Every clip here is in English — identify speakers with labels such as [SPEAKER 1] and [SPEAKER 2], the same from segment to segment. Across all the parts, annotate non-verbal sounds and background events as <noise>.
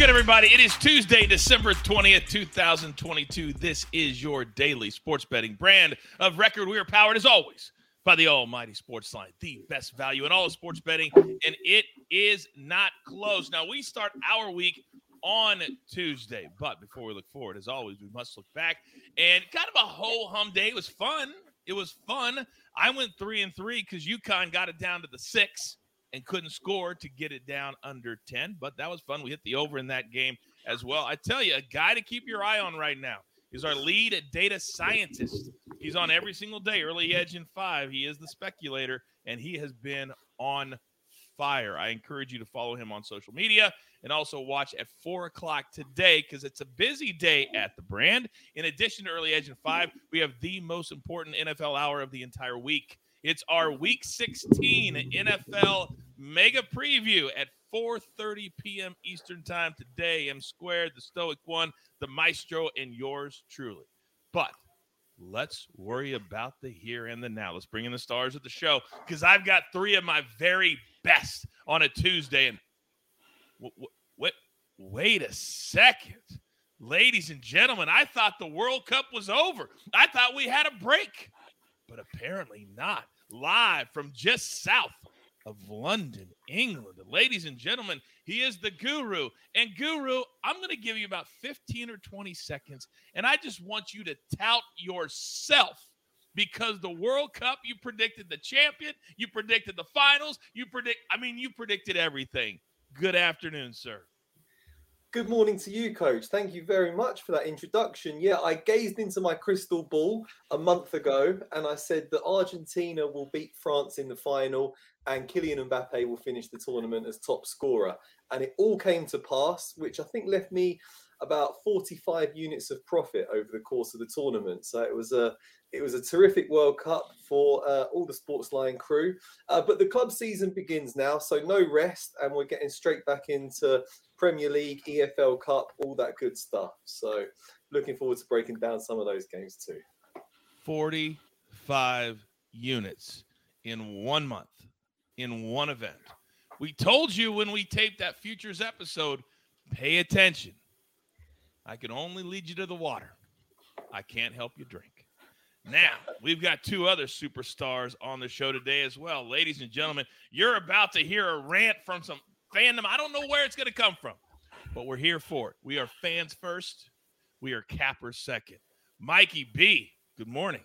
[SPEAKER 1] Good, everybody? It is Tuesday, December 20th, 2022. This is your daily sports betting brand of record. We are powered, as always, by the Almighty Sports Line, the best value in all of sports betting, and it is not close. Now, we start our week on Tuesday, but before we look forward, as always, we must look back. And kind of a whole hum day. It was fun. It was fun. I went three and three because UConn got it down to the six and couldn't score to get it down under 10. But that was fun. We hit the over in that game as well. I tell you, a guy to keep your eye on right now is our lead data scientist. He's on every single day, early edge in five. He is the speculator, and he has been on fire. I encourage you to follow him on social media and also watch at four o'clock today because it's a busy day at the brand. In addition to early edge in five, we have the most important NFL hour of the entire week. It's our Week 16 NFL Mega Preview at 4:30 p.m. Eastern Time today. M Squared, the Stoic One, the Maestro, and yours truly. But let's worry about the here and the now. Let's bring in the stars of the show because I've got three of my very best on a Tuesday. And wait, wait a second. Ladies and gentlemen, I thought the World Cup was over. I thought we had a break but apparently not. Live from just south of London, England. Ladies and gentlemen, he is the guru. And guru, I'm going to give you about 15 or 20 seconds, and I just want you to tout yourself because the World Cup, you predicted the champion, you predicted the finals, you predict, I mean, you predicted everything. Good afternoon, sir.
[SPEAKER 2] Good morning to you, coach. Thank you very much for that introduction. Yeah, I gazed into my crystal ball a month ago and I said that Argentina will beat France in the final and Kylian Mbappe will finish the tournament as top scorer. And it all came to pass, which I think left me about 45 units of profit over the course of the tournament. So it was a it was a terrific World Cup for uh, all the Sportsline crew. Uh, but the club season begins now, so no rest, and we're getting straight back into Premier League, EFL Cup, all that good stuff. So looking forward to breaking down some of those games too.
[SPEAKER 1] 45 units in one month, in one event. We told you when we taped that futures episode, pay attention. I can only lead you to the water. I can't help you drink. Now, we've got two other superstars on the show today as well. Ladies and gentlemen, you're about to hear a rant from some fandom. I don't know where it's going to come from, but we're here for it. We are fans first, we are cappers second. Mikey B, good morning.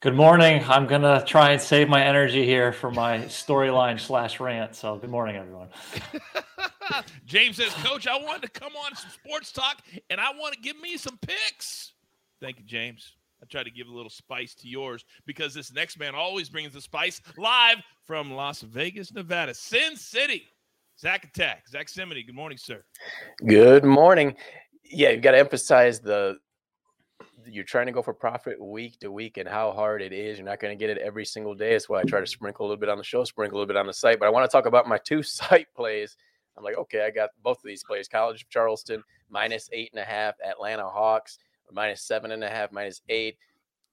[SPEAKER 3] Good morning. I'm going to try and save my energy here for my storyline slash rant. So, good morning, everyone. <laughs> <laughs>
[SPEAKER 1] James says, Coach, I wanted to come on some sports talk and I want to give me some picks. Thank you, James. I try to give a little spice to yours because this next man always brings the spice live from Las Vegas, Nevada, Sin City. Zach Attack, Zach Cimini. Good morning, sir.
[SPEAKER 4] Good morning. Yeah, you've got to emphasize the you're trying to go for profit week to week and how hard it is. You're not going to get it every single day. That's why I try to sprinkle a little bit on the show, sprinkle a little bit on the site. But I want to talk about my two <laughs> site plays. I'm like, okay, I got both of these plays. College of Charleston minus eight and a half, Atlanta Hawks minus seven and a half, minus eight.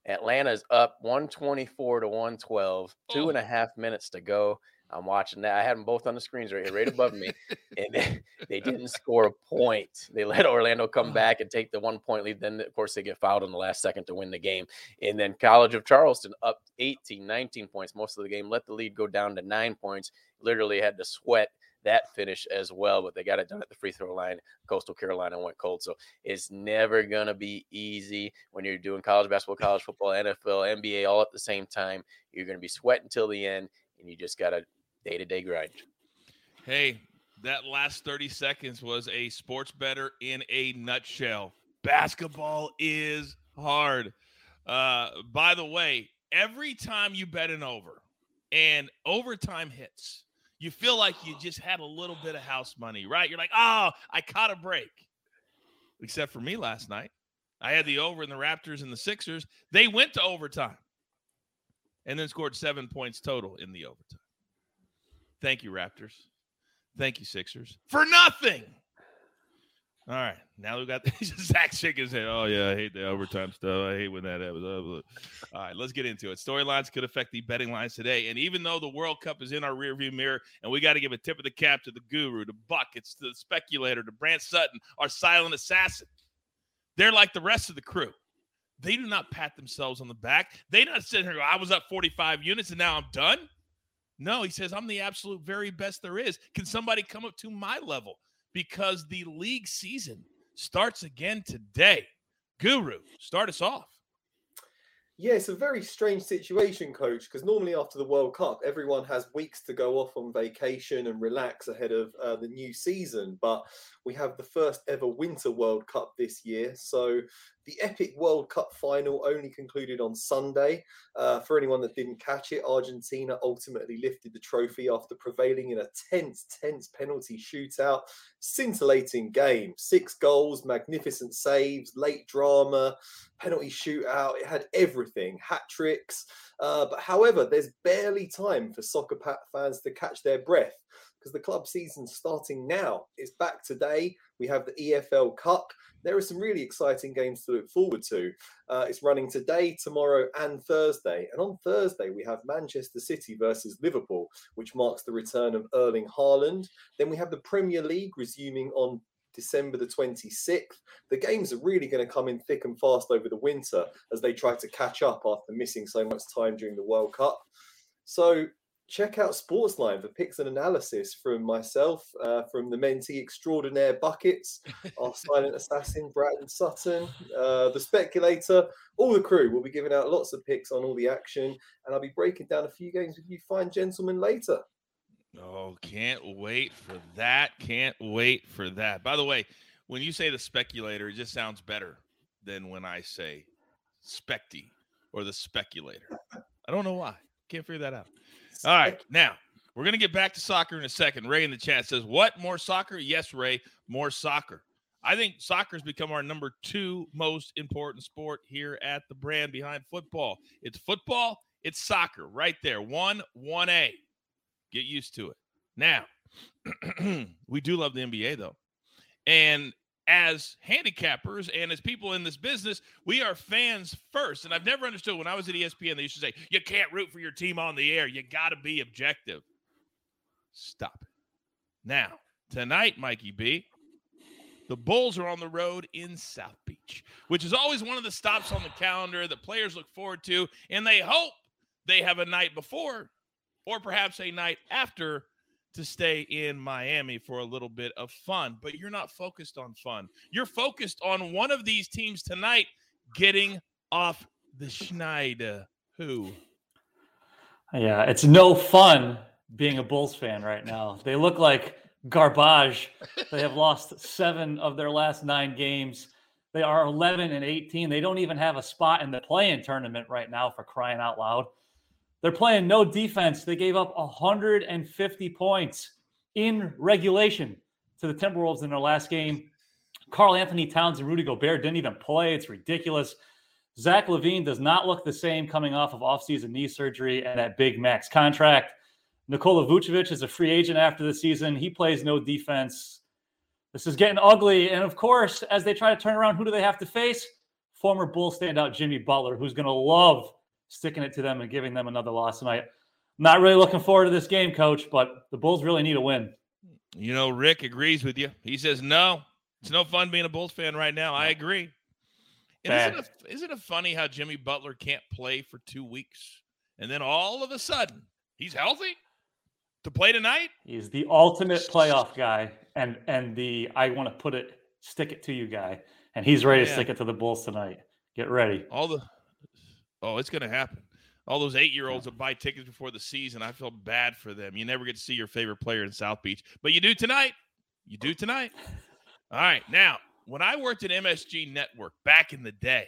[SPEAKER 4] Atlanta's up 124 to 112, two and a half minutes to go. I'm watching that. I had them both on the screens right here, right above me, <laughs> and they, they didn't score a point. They let Orlando come back and take the one point lead. Then, of course, they get fouled in the last second to win the game. And then College of Charleston up 18, 19 points most of the game, let the lead go down to nine points. Literally had to sweat that finish as well, but they got it done at the free throw line. Coastal Carolina went cold. So it's never going to be easy when you're doing college basketball, college football, NFL, NBA all at the same time. You're going to be sweating till the end, and you just got to day to day grind.
[SPEAKER 1] Hey, that last 30 seconds was a sports better in a nutshell. Basketball is hard. Uh, by the way, every time you bet an over and overtime hits, you feel like you just had a little bit of house money, right? You're like, oh, I caught a break. Except for me last night. I had the over in the Raptors and the Sixers. They went to overtime and then scored seven points total in the overtime. Thank you, Raptors. Thank you, Sixers. For nothing. All right. Now we got <laughs> Zach shaking head. Oh, yeah. I hate the overtime stuff. I hate when that happens. All right. Let's get into it. Storylines could affect the betting lines today. And even though the World Cup is in our rearview mirror, and we got to give a tip of the cap to the guru, to Buckets, to the speculator, to Brant Sutton, our silent assassin, they're like the rest of the crew. They do not pat themselves on the back. They not sit here, I was up 45 units and now I'm done. No, he says, I'm the absolute very best there is. Can somebody come up to my level? Because the league season starts again today. Guru, start us off.
[SPEAKER 2] Yeah, it's a very strange situation, coach, because normally after the World Cup, everyone has weeks to go off on vacation and relax ahead of uh, the new season. But we have the first ever Winter World Cup this year. So the epic World Cup final only concluded on Sunday. Uh, for anyone that didn't catch it, Argentina ultimately lifted the trophy after prevailing in a tense, tense penalty shootout. Scintillating game. Six goals, magnificent saves, late drama, penalty shootout. It had everything, hat tricks. Uh, but however, there's barely time for soccer fans to catch their breath because the club season's starting now. It's back today. We have the EFL Cup. There are some really exciting games to look forward to. Uh, it's running today, tomorrow, and Thursday. And on Thursday, we have Manchester City versus Liverpool, which marks the return of Erling Haaland. Then we have the Premier League resuming on December the 26th. The games are really going to come in thick and fast over the winter as they try to catch up after missing so much time during the World Cup. So check out Sportsline for picks and analysis from myself, uh, from the mentee extraordinaire Buckets, our <laughs> silent assassin, Bratton Sutton, uh, the speculator, all the crew will be giving out lots of picks on all the action, and I'll be breaking down a few games with you fine gentlemen later.
[SPEAKER 1] Oh, can't wait for that. Can't wait for that. By the way, when you say the speculator, it just sounds better than when I say specty or the speculator. I don't know why. Can't figure that out. All right. Now, we're going to get back to soccer in a second. Ray in the chat says, What? More soccer? Yes, Ray, more soccer. I think soccer has become our number two most important sport here at the brand behind football. It's football, it's soccer right there. One, 1A. Get used to it. Now, <clears throat> we do love the NBA, though. And as handicappers and as people in this business, we are fans first. And I've never understood when I was at ESPN, they used to say, you can't root for your team on the air. You got to be objective. Stop it. Now, tonight, Mikey B, the Bulls are on the road in South Beach, which is always one of the stops on the calendar that players look forward to. And they hope they have a night before or perhaps a night after to stay in Miami for a little bit of fun, but you're not focused on fun. You're focused on one of these teams tonight getting off the Schneider. Who?
[SPEAKER 3] Yeah, it's no fun being a Bulls fan right now. They look like garbage. They have lost seven of their last nine games. They are 11 and 18. They don't even have a spot in the play-in tournament right now for crying out loud. They're playing no defense. They gave up 150 points in regulation to the Timberwolves in their last game. Karl-Anthony Towns and Rudy Gobert didn't even play. It's ridiculous. Zach LaVine does not look the same coming off of offseason knee surgery and that big max contract. Nikola Vucevic is a free agent after the season. He plays no defense. This is getting ugly. And of course, as they try to turn around, who do they have to face? former Bull standout Jimmy Butler, who's going to love sticking it to them and giving them another loss tonight. Not really looking forward to this game, coach, but the Bulls really need a win.
[SPEAKER 1] You know, Rick agrees with you. He says, no, it's no fun being a Bulls fan right now. I agree. And isn't it, isn't it funny how Jimmy Butler can't play for two weeks? And then all of a sudden, he's healthy to play tonight?
[SPEAKER 3] He's the ultimate playoff guy and and the I want to put it stick it to you guy. And he's ready yeah. to stick it to the Bulls tonight. Get ready.
[SPEAKER 1] All the Oh, it's going to happen. All those eight year olds that buy tickets before the season, I feel bad for them. You never get to see your favorite player in South Beach, but you do tonight. You do tonight. All right. Now, when I worked at MSG Network back in the day,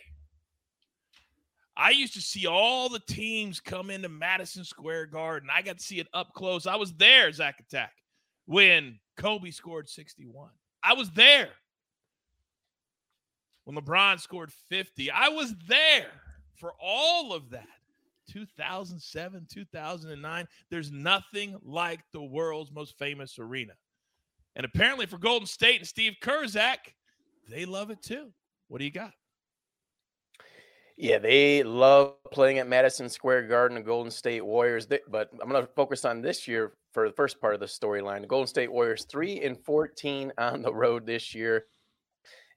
[SPEAKER 1] I used to see all the teams come into Madison Square Garden. I got to see it up close. I was there, Zach Attack, when Kobe scored 61. I was there when LeBron scored 50. I was there for all of that. 2007, 2009. There's nothing like the world's most famous arena. And apparently for Golden State and Steve Kurzak, they love it too. What do you got?
[SPEAKER 4] Yeah, they love playing at Madison Square Garden, the Golden State Warriors. But I'm going to focus on this year for the first part of the storyline. The Golden State Warriors, 3 and 14 on the road this year.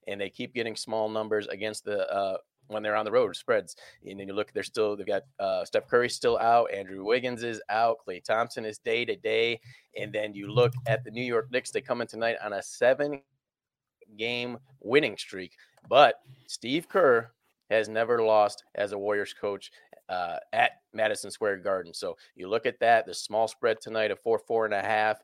[SPEAKER 4] And they keep getting small numbers against the uh, when they're on the road spreads. And then you look, they're still they've got uh, Steph Curry still out, Andrew Wiggins is out, Klay Thompson is day to day, and then you look at the New York Knicks. They come in tonight on a seven game winning streak, but Steve Kerr has never lost as a Warriors coach uh, at Madison Square Garden. So you look at that, the small spread tonight of four, four and a half.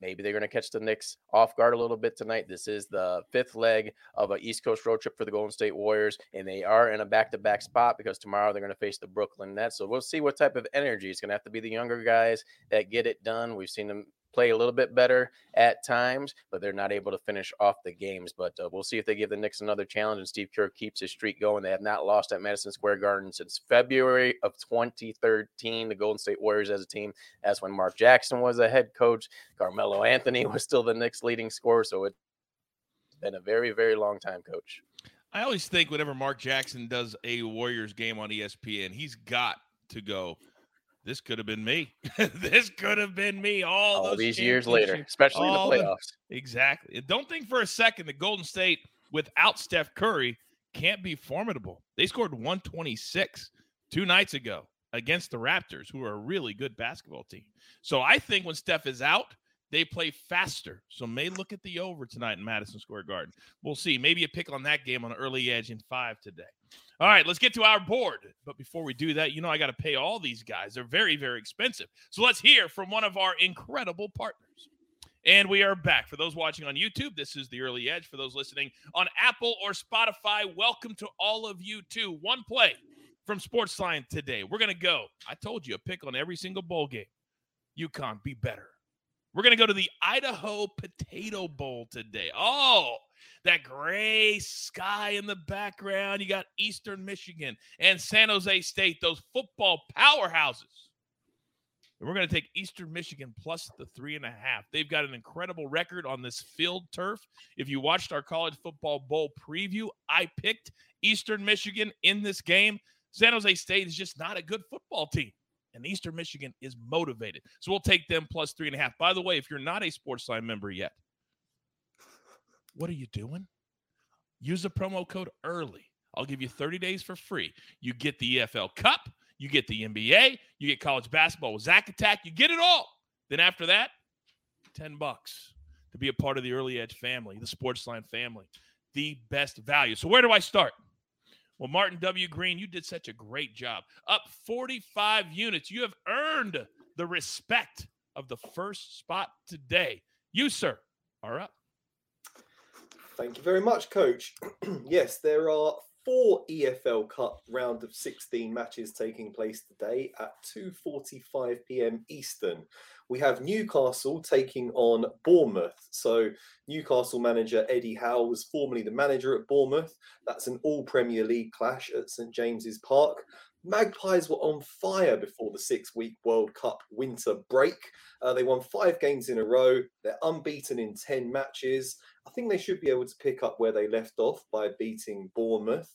[SPEAKER 4] Maybe they're going to catch the Knicks off guard a little bit tonight. This is the fifth leg of an East Coast road trip for the Golden State Warriors, and they are in a back to back spot because tomorrow they're going to face the Brooklyn Nets. So we'll see what type of energy. It's going to have to be the younger guys that get it done. We've seen them play a little bit better at times, but they're not able to finish off the games. But uh, we'll see if they give the Knicks another challenge and Steve Kerr keeps his streak going. They have not lost at Madison Square Garden since February of 2013. The Golden State Warriors as a team. That's when Mark Jackson was a head coach. Carmelo Anthony was still the Knicks leading scorer. So it's been a very, very long time, coach.
[SPEAKER 1] I always think whenever Mark Jackson does a Warriors game on ESPN, he's got to go this could have been me. <laughs> this could have been me all,
[SPEAKER 4] all these years later, especially in the playoffs.
[SPEAKER 1] The, exactly. don't think for a second that Golden State without Steph Curry can't be formidable. They scored 126 two nights ago against the Raptors, who are a really good basketball team. So I think when Steph is out, they play faster. So may look at the over tonight in Madison Square Garden. We'll see. Maybe a pick on that game on early edge in five today. All right, let's get to our board. But before we do that, you know I got to pay all these guys. They're very, very expensive. So let's hear from one of our incredible partners. And we are back. For those watching on YouTube, this is the early edge. For those listening on Apple or Spotify, welcome to all of you too. One play from Sportsline today. We're going to go. I told you a pick on every single bowl game. UConn, be better. We're going to go to the Idaho Potato Bowl today. Oh, that gray sky in the background. You got Eastern Michigan and San Jose State, those football powerhouses. And we're going to take Eastern Michigan plus the three and a half. They've got an incredible record on this field turf. If you watched our college football bowl preview, I picked Eastern Michigan in this game. San Jose State is just not a good football team and Eastern Michigan is motivated. So we'll take them plus three and a half. By the way, if you're not a Sportsline member yet, what are you doing? Use the promo code early. I'll give you 30 days for free. You get the EFL Cup, you get the NBA, you get college basketball with Zach Attack, you get it all. Then after that, 10 bucks to be a part of the Early Edge family, the Sportsline family. The best value. So where do I start? Well, Martin W. Green, you did such a great job. Up 45 units. You have earned the respect of the first spot today. You, sir, are up.
[SPEAKER 2] Thank you very much, Coach. <clears throat> yes, there are four EFL Cup round of 16 matches taking place today at 2:45 p.m. Eastern. We have Newcastle taking on Bournemouth. So Newcastle manager Eddie Howe was formerly the manager at Bournemouth. That's an all Premier League clash at St James's Park. Magpies were on fire before the six week World Cup winter break. Uh, they won five games in a row. They're unbeaten in 10 matches. I think they should be able to pick up where they left off by beating Bournemouth.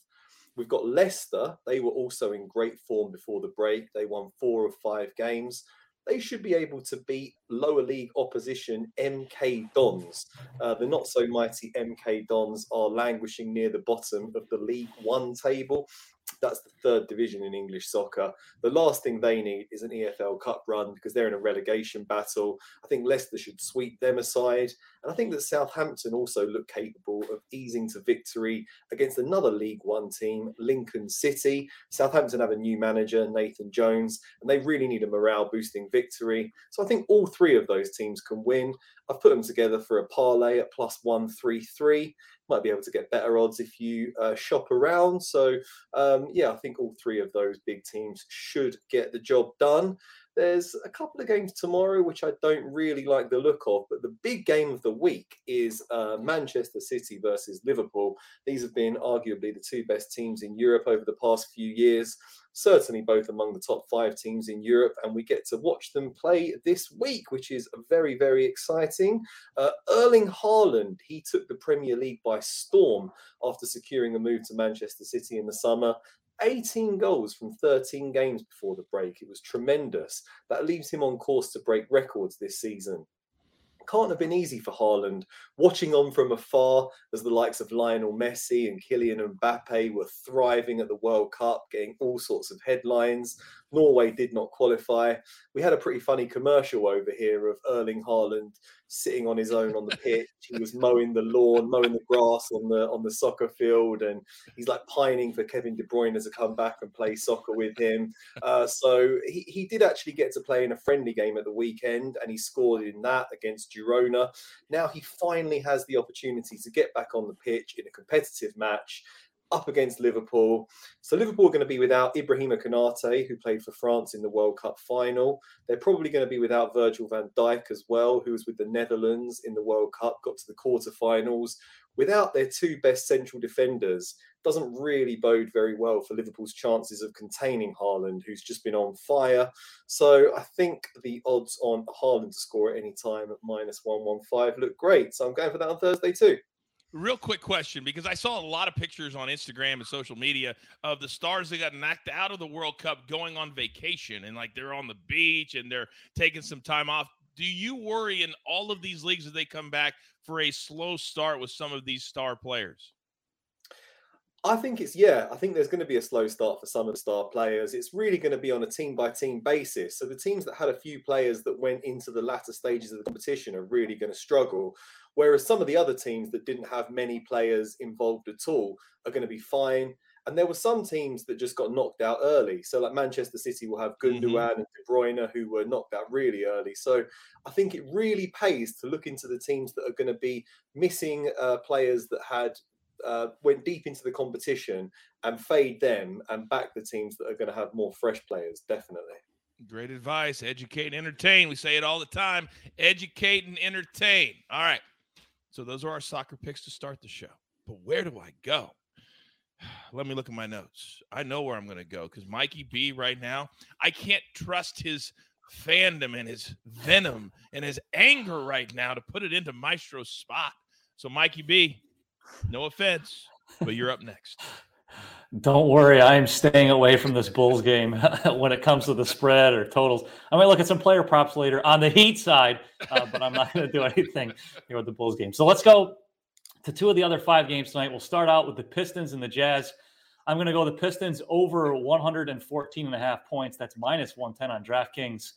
[SPEAKER 2] We've got Leicester. They were also in great form before the break. They won four of five games they should be able to beat lower league opposition MK Dons. Uh, the not so mighty MK Dons are languishing near the bottom of the League One table. That's the third division in English soccer. The last thing they need is an EFL Cup run because they're in a relegation battle. I think Leicester should sweep them aside. And I think that Southampton also look capable of easing to victory against another League One team, Lincoln City. Southampton have a new manager, Nathan Jones, and they really need a morale boosting victory. So I think all three of those teams can win. I've put them together for a parlay at plus 133 might be able to get better odds if you uh, shop around. So, um, yeah, I think all three of those big teams should get the job done. There's a couple of games tomorrow which I don't really like the look of, but the big game of the week is uh, Manchester City versus Liverpool. These have been arguably the two best teams in Europe over the past few years certainly both among the top five teams in Europe, and we get to watch them play this week, which is very, very exciting. Uh, Erling Haaland, he took the Premier League by storm after securing a move to Manchester City in the summer. 18 goals from 13 games before the break. It was tremendous. That leaves him on course to break records this season can't have been easy for Haaland. Watching on from afar as the likes of Lionel Messi and Kylian Mbappe were thriving at the World Cup, getting all sorts of headlines. Norway did not qualify. We had a pretty funny commercial over here of Erling Haaland sitting on his own on the pitch. He was mowing the lawn, mowing the grass on the on the soccer field, and he's like pining for Kevin De Bruyne to come back and play soccer with him. Uh, so he, he did actually get to play in a friendly game at the weekend, and he scored in that against Girona. Now he finally has the opportunity to get back on the pitch in a competitive match up against Liverpool. So Liverpool are going to be without Ibrahima Konate, who played for France in the World Cup final. They're probably going to be without Virgil van Dijk as well, who was with the Netherlands in the World Cup, got to the quarterfinals. Without their two best central defenders, doesn't really bode very well for Liverpool's chances of containing Haaland, who's just been on fire. So I think the odds on Haaland to score at any time at minus 115 look great. So I'm going for that on Thursday too.
[SPEAKER 1] Real quick question because I saw a lot of pictures on Instagram and social media of the stars that got knocked out of the World Cup going on vacation and like they're on the beach and they're taking some time off. Do you worry in all of these leagues as they come back for a slow start with some of these star players?
[SPEAKER 2] I think it's yeah. I think there's going to be a slow start for some of the star players. It's really going to be on a team by team basis. So the teams that had a few players that went into the latter stages of the competition are really going to struggle. Whereas some of the other teams that didn't have many players involved at all are going to be fine. And there were some teams that just got knocked out early. So, like Manchester City will have Gundogan mm-hmm. and De Bruyne who were knocked out really early. So, I think it really pays to look into the teams that are going to be missing uh, players that had uh, went deep into the competition and fade them and back the teams that are going to have more fresh players. Definitely.
[SPEAKER 1] Great advice. Educate and entertain. We say it all the time. Educate and entertain. All right. So those are our soccer picks to start the show. But where do I go? <sighs> Let me look at my notes. I know where I'm going to go because Mikey B right now, I can't trust his fandom and his venom and his anger right now to put it into Maestro's spot. So, Mikey B, no offense, but you're up next.
[SPEAKER 3] Don't worry, I am staying away from this Bulls game <laughs> when it comes to the spread or totals. I might look at some player props later on the Heat side, uh, but I'm not going to do <laughs> anything here with the Bulls game. So let's go to two of the other five games tonight. We'll start out with the Pistons and the Jazz. I'm going to go the Pistons over 114 and a half points. That's minus 110 on DraftKings.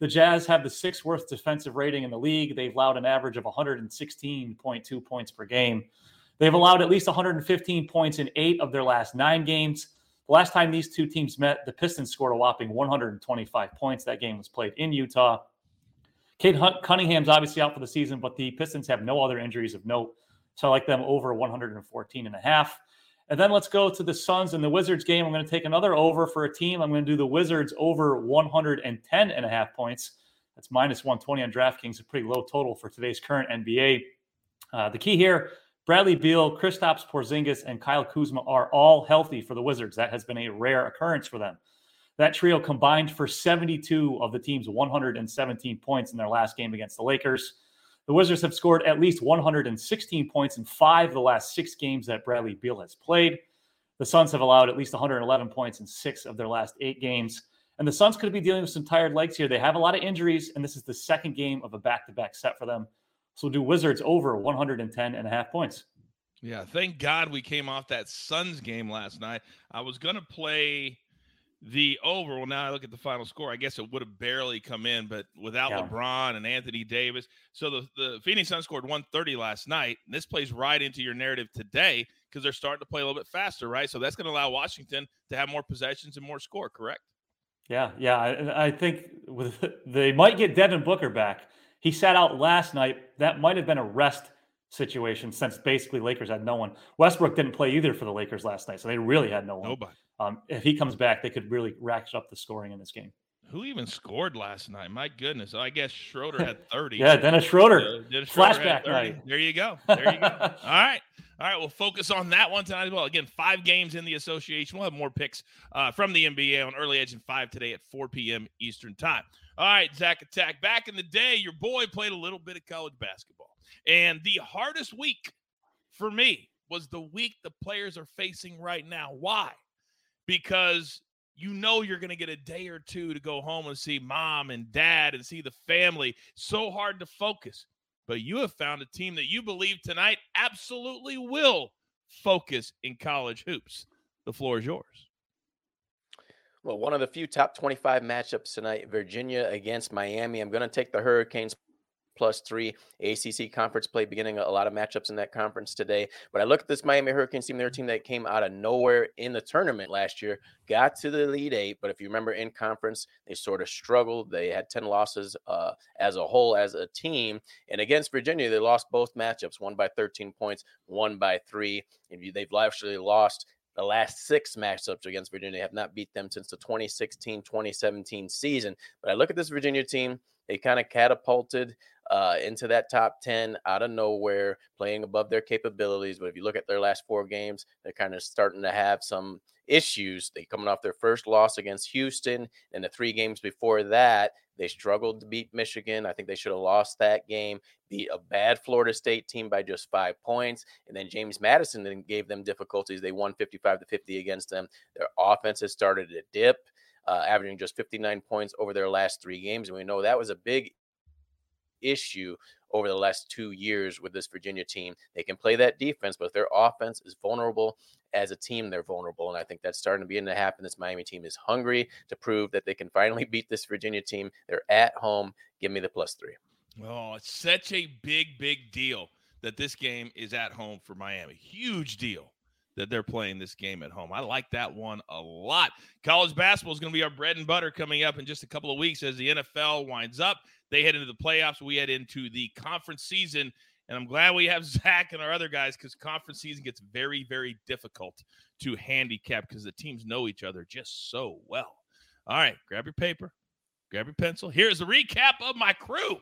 [SPEAKER 3] The Jazz have the sixth worst defensive rating in the league. They've allowed an average of 116.2 points per game. They've allowed at least 115 points in eight of their last nine games. The last time these two teams met, the Pistons scored a whopping 125 points. That game was played in Utah. Cade Cunningham's obviously out for the season, but the Pistons have no other injuries of note. So I like them over 114 and a half. And then let's go to the Suns and the Wizards game. I'm going to take another over for a team. I'm going to do the Wizards over 110 and a half points. That's minus 120 on DraftKings, a pretty low total for today's current NBA. Uh, the key here Bradley Beal, Kristaps Porzingis, and Kyle Kuzma are all healthy for the Wizards. That has been a rare occurrence for them. That trio combined for 72 of the team's 117 points in their last game against the Lakers. The Wizards have scored at least 116 points in five of the last six games that Bradley Beal has played. The Suns have allowed at least 111 points in six of their last eight games. And the Suns could be dealing with some tired legs here. They have a lot of injuries, and this is the second game of a back to back set for them. So do Wizards over 110 and a half points.
[SPEAKER 1] Yeah, thank God we came off that Suns game last night. I was going to play the over. Well, now I look at the final score. I guess it would have barely come in, but without yeah. LeBron and Anthony Davis. So the, the Phoenix Suns scored 130 last night. And this plays right into your narrative today because they're starting to play a little bit faster, right? So that's going to allow Washington to have more possessions and more score, correct?
[SPEAKER 3] Yeah, yeah. I, I think with <laughs> they might get Devin Booker back. He sat out last night. That might have been a rest situation since basically Lakers had no one. Westbrook didn't play either for the Lakers last night, so they really had no one.
[SPEAKER 1] Nobody.
[SPEAKER 3] Um, if he comes back, they could really ratchet up the scoring in this game.
[SPEAKER 1] Who even scored last night? My goodness. I guess Schroeder had <laughs> 30.
[SPEAKER 3] yeah, Dennis Schroeder. Uh, Dennis Schroeder Flashback night.
[SPEAKER 1] There you go. There you go. <laughs> All right. All right. We'll focus on that one tonight as well. Again, five games in the association. We'll have more picks uh, from the NBA on Early Edge and 5 today at 4 p.m. Eastern Time. All right, Zach Attack. Back in the day, your boy played a little bit of college basketball. And the hardest week for me was the week the players are facing right now. Why? Because you know you're going to get a day or two to go home and see mom and dad and see the family. So hard to focus. But you have found a team that you believe tonight absolutely will focus in college hoops. The floor is yours.
[SPEAKER 4] Well, one of the few top 25 matchups tonight, Virginia against Miami. I'm going to take the Hurricanes plus three. ACC conference play beginning a lot of matchups in that conference today. But I look at this Miami Hurricanes team, their team that came out of nowhere in the tournament last year, got to the Elite Eight. But if you remember in conference, they sort of struggled. They had 10 losses uh, as a whole, as a team. And against Virginia, they lost both matchups, one by 13 points, one by three. And they've actually lost the last six matchups against Virginia They have not beat them since the 2016 2017 season. But I look at this Virginia team, they kind of catapulted uh, into that top 10 out of nowhere, playing above their capabilities. But if you look at their last four games, they're kind of starting to have some issues. They coming off their first loss against Houston, and the three games before that, they struggled to beat Michigan. I think they should have lost that game. Beat a bad Florida State team by just five points, and then James Madison then gave them difficulties. They won 55 to 50 against them. Their offense has started to dip. Uh, averaging just 59 points over their last three games. And we know that was a big issue over the last two years with this Virginia team. They can play that defense, but if their offense is vulnerable as a team, they're vulnerable. And I think that's starting to begin to happen. This Miami team is hungry to prove that they can finally <laughs> beat this Virginia team. They're at home. Give me the plus three.
[SPEAKER 1] Oh, it's such a big, big deal that this game is at home for Miami. Huge deal that they're playing this game at home. I like that one a lot. College basketball is going to be our bread and butter coming up in just a couple of weeks as the NFL winds up. They head into the playoffs. We head into the conference season. And I'm glad we have <laughs> Zach and our other guys because conference season gets very, very difficult to handicap because the teams know each other just so well. All right, grab your paper, grab your pencil. Here's a recap of my crew.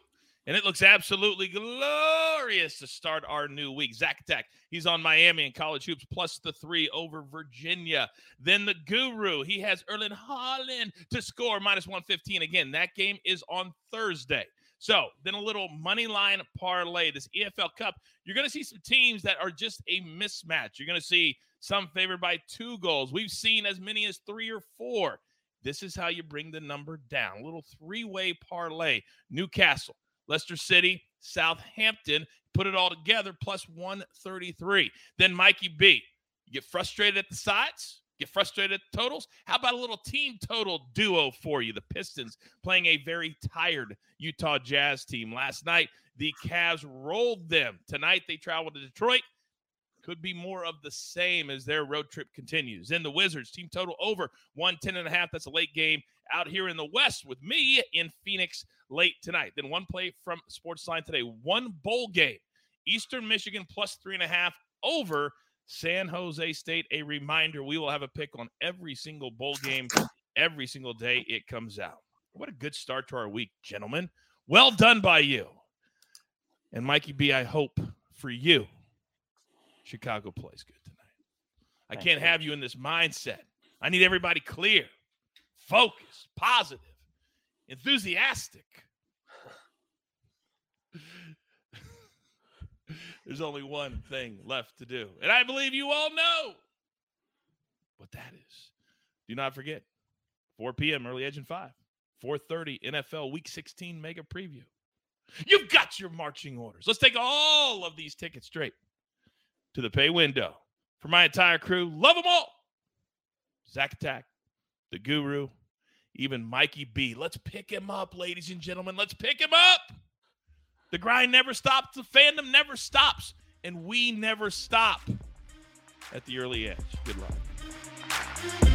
[SPEAKER 1] And it looks absolutely glorious to start our new week. Zach Attack, he's on Miami and college hoops plus the three over Virginia. Then the guru, he has Erling Haaland to score minus 115. Again, that game is on Thursday. So then a little money line parlay. This EFL Cup, you're going to see some teams that are just a mismatch. You're going to see some favored by two goals. We've seen as many as three or four. This is how you bring the number down. A little three way parlay. Newcastle. Leicester City, Southampton, put it all together plus 133. Then Mikey B, you get frustrated at the sides, get frustrated at the totals. How about a little team total duo for you? The Pistons playing a very tired Utah Jazz team last night. The Cavs rolled them. Tonight they travel to Detroit could be more of the same as their road trip continues. Then the Wizards team total over 110 and a half. That's a late game out here in the West with me in Phoenix late tonight. Then one play from Sportsline today. One bowl game. Eastern Michigan plus three and a half over San Jose State. A reminder, we will have a pick on every single bowl game every single day it comes out. What a good start to our week, gentlemen. Well done by you. And Mikey B, I hope for you Chicago plays good tonight. I can't have you in this mindset. I need everybody clear, focused, positive, enthusiastic. <laughs> There's only one thing left to do. And I believe you all know what that is. Do not forget, 4 p.m. early edge and 5. 4:30 NFL Week 16 mega preview. You've got your marching orders. Let's take all of these tickets straight to the pay window. For my entire crew, love them all. Zach Attack, the Guru, even Mikey B. Let's pick him up, ladies and gentlemen. Let's pick him up. The grind never stops. The fandom never stops. And we never stop at the early edge. Good luck.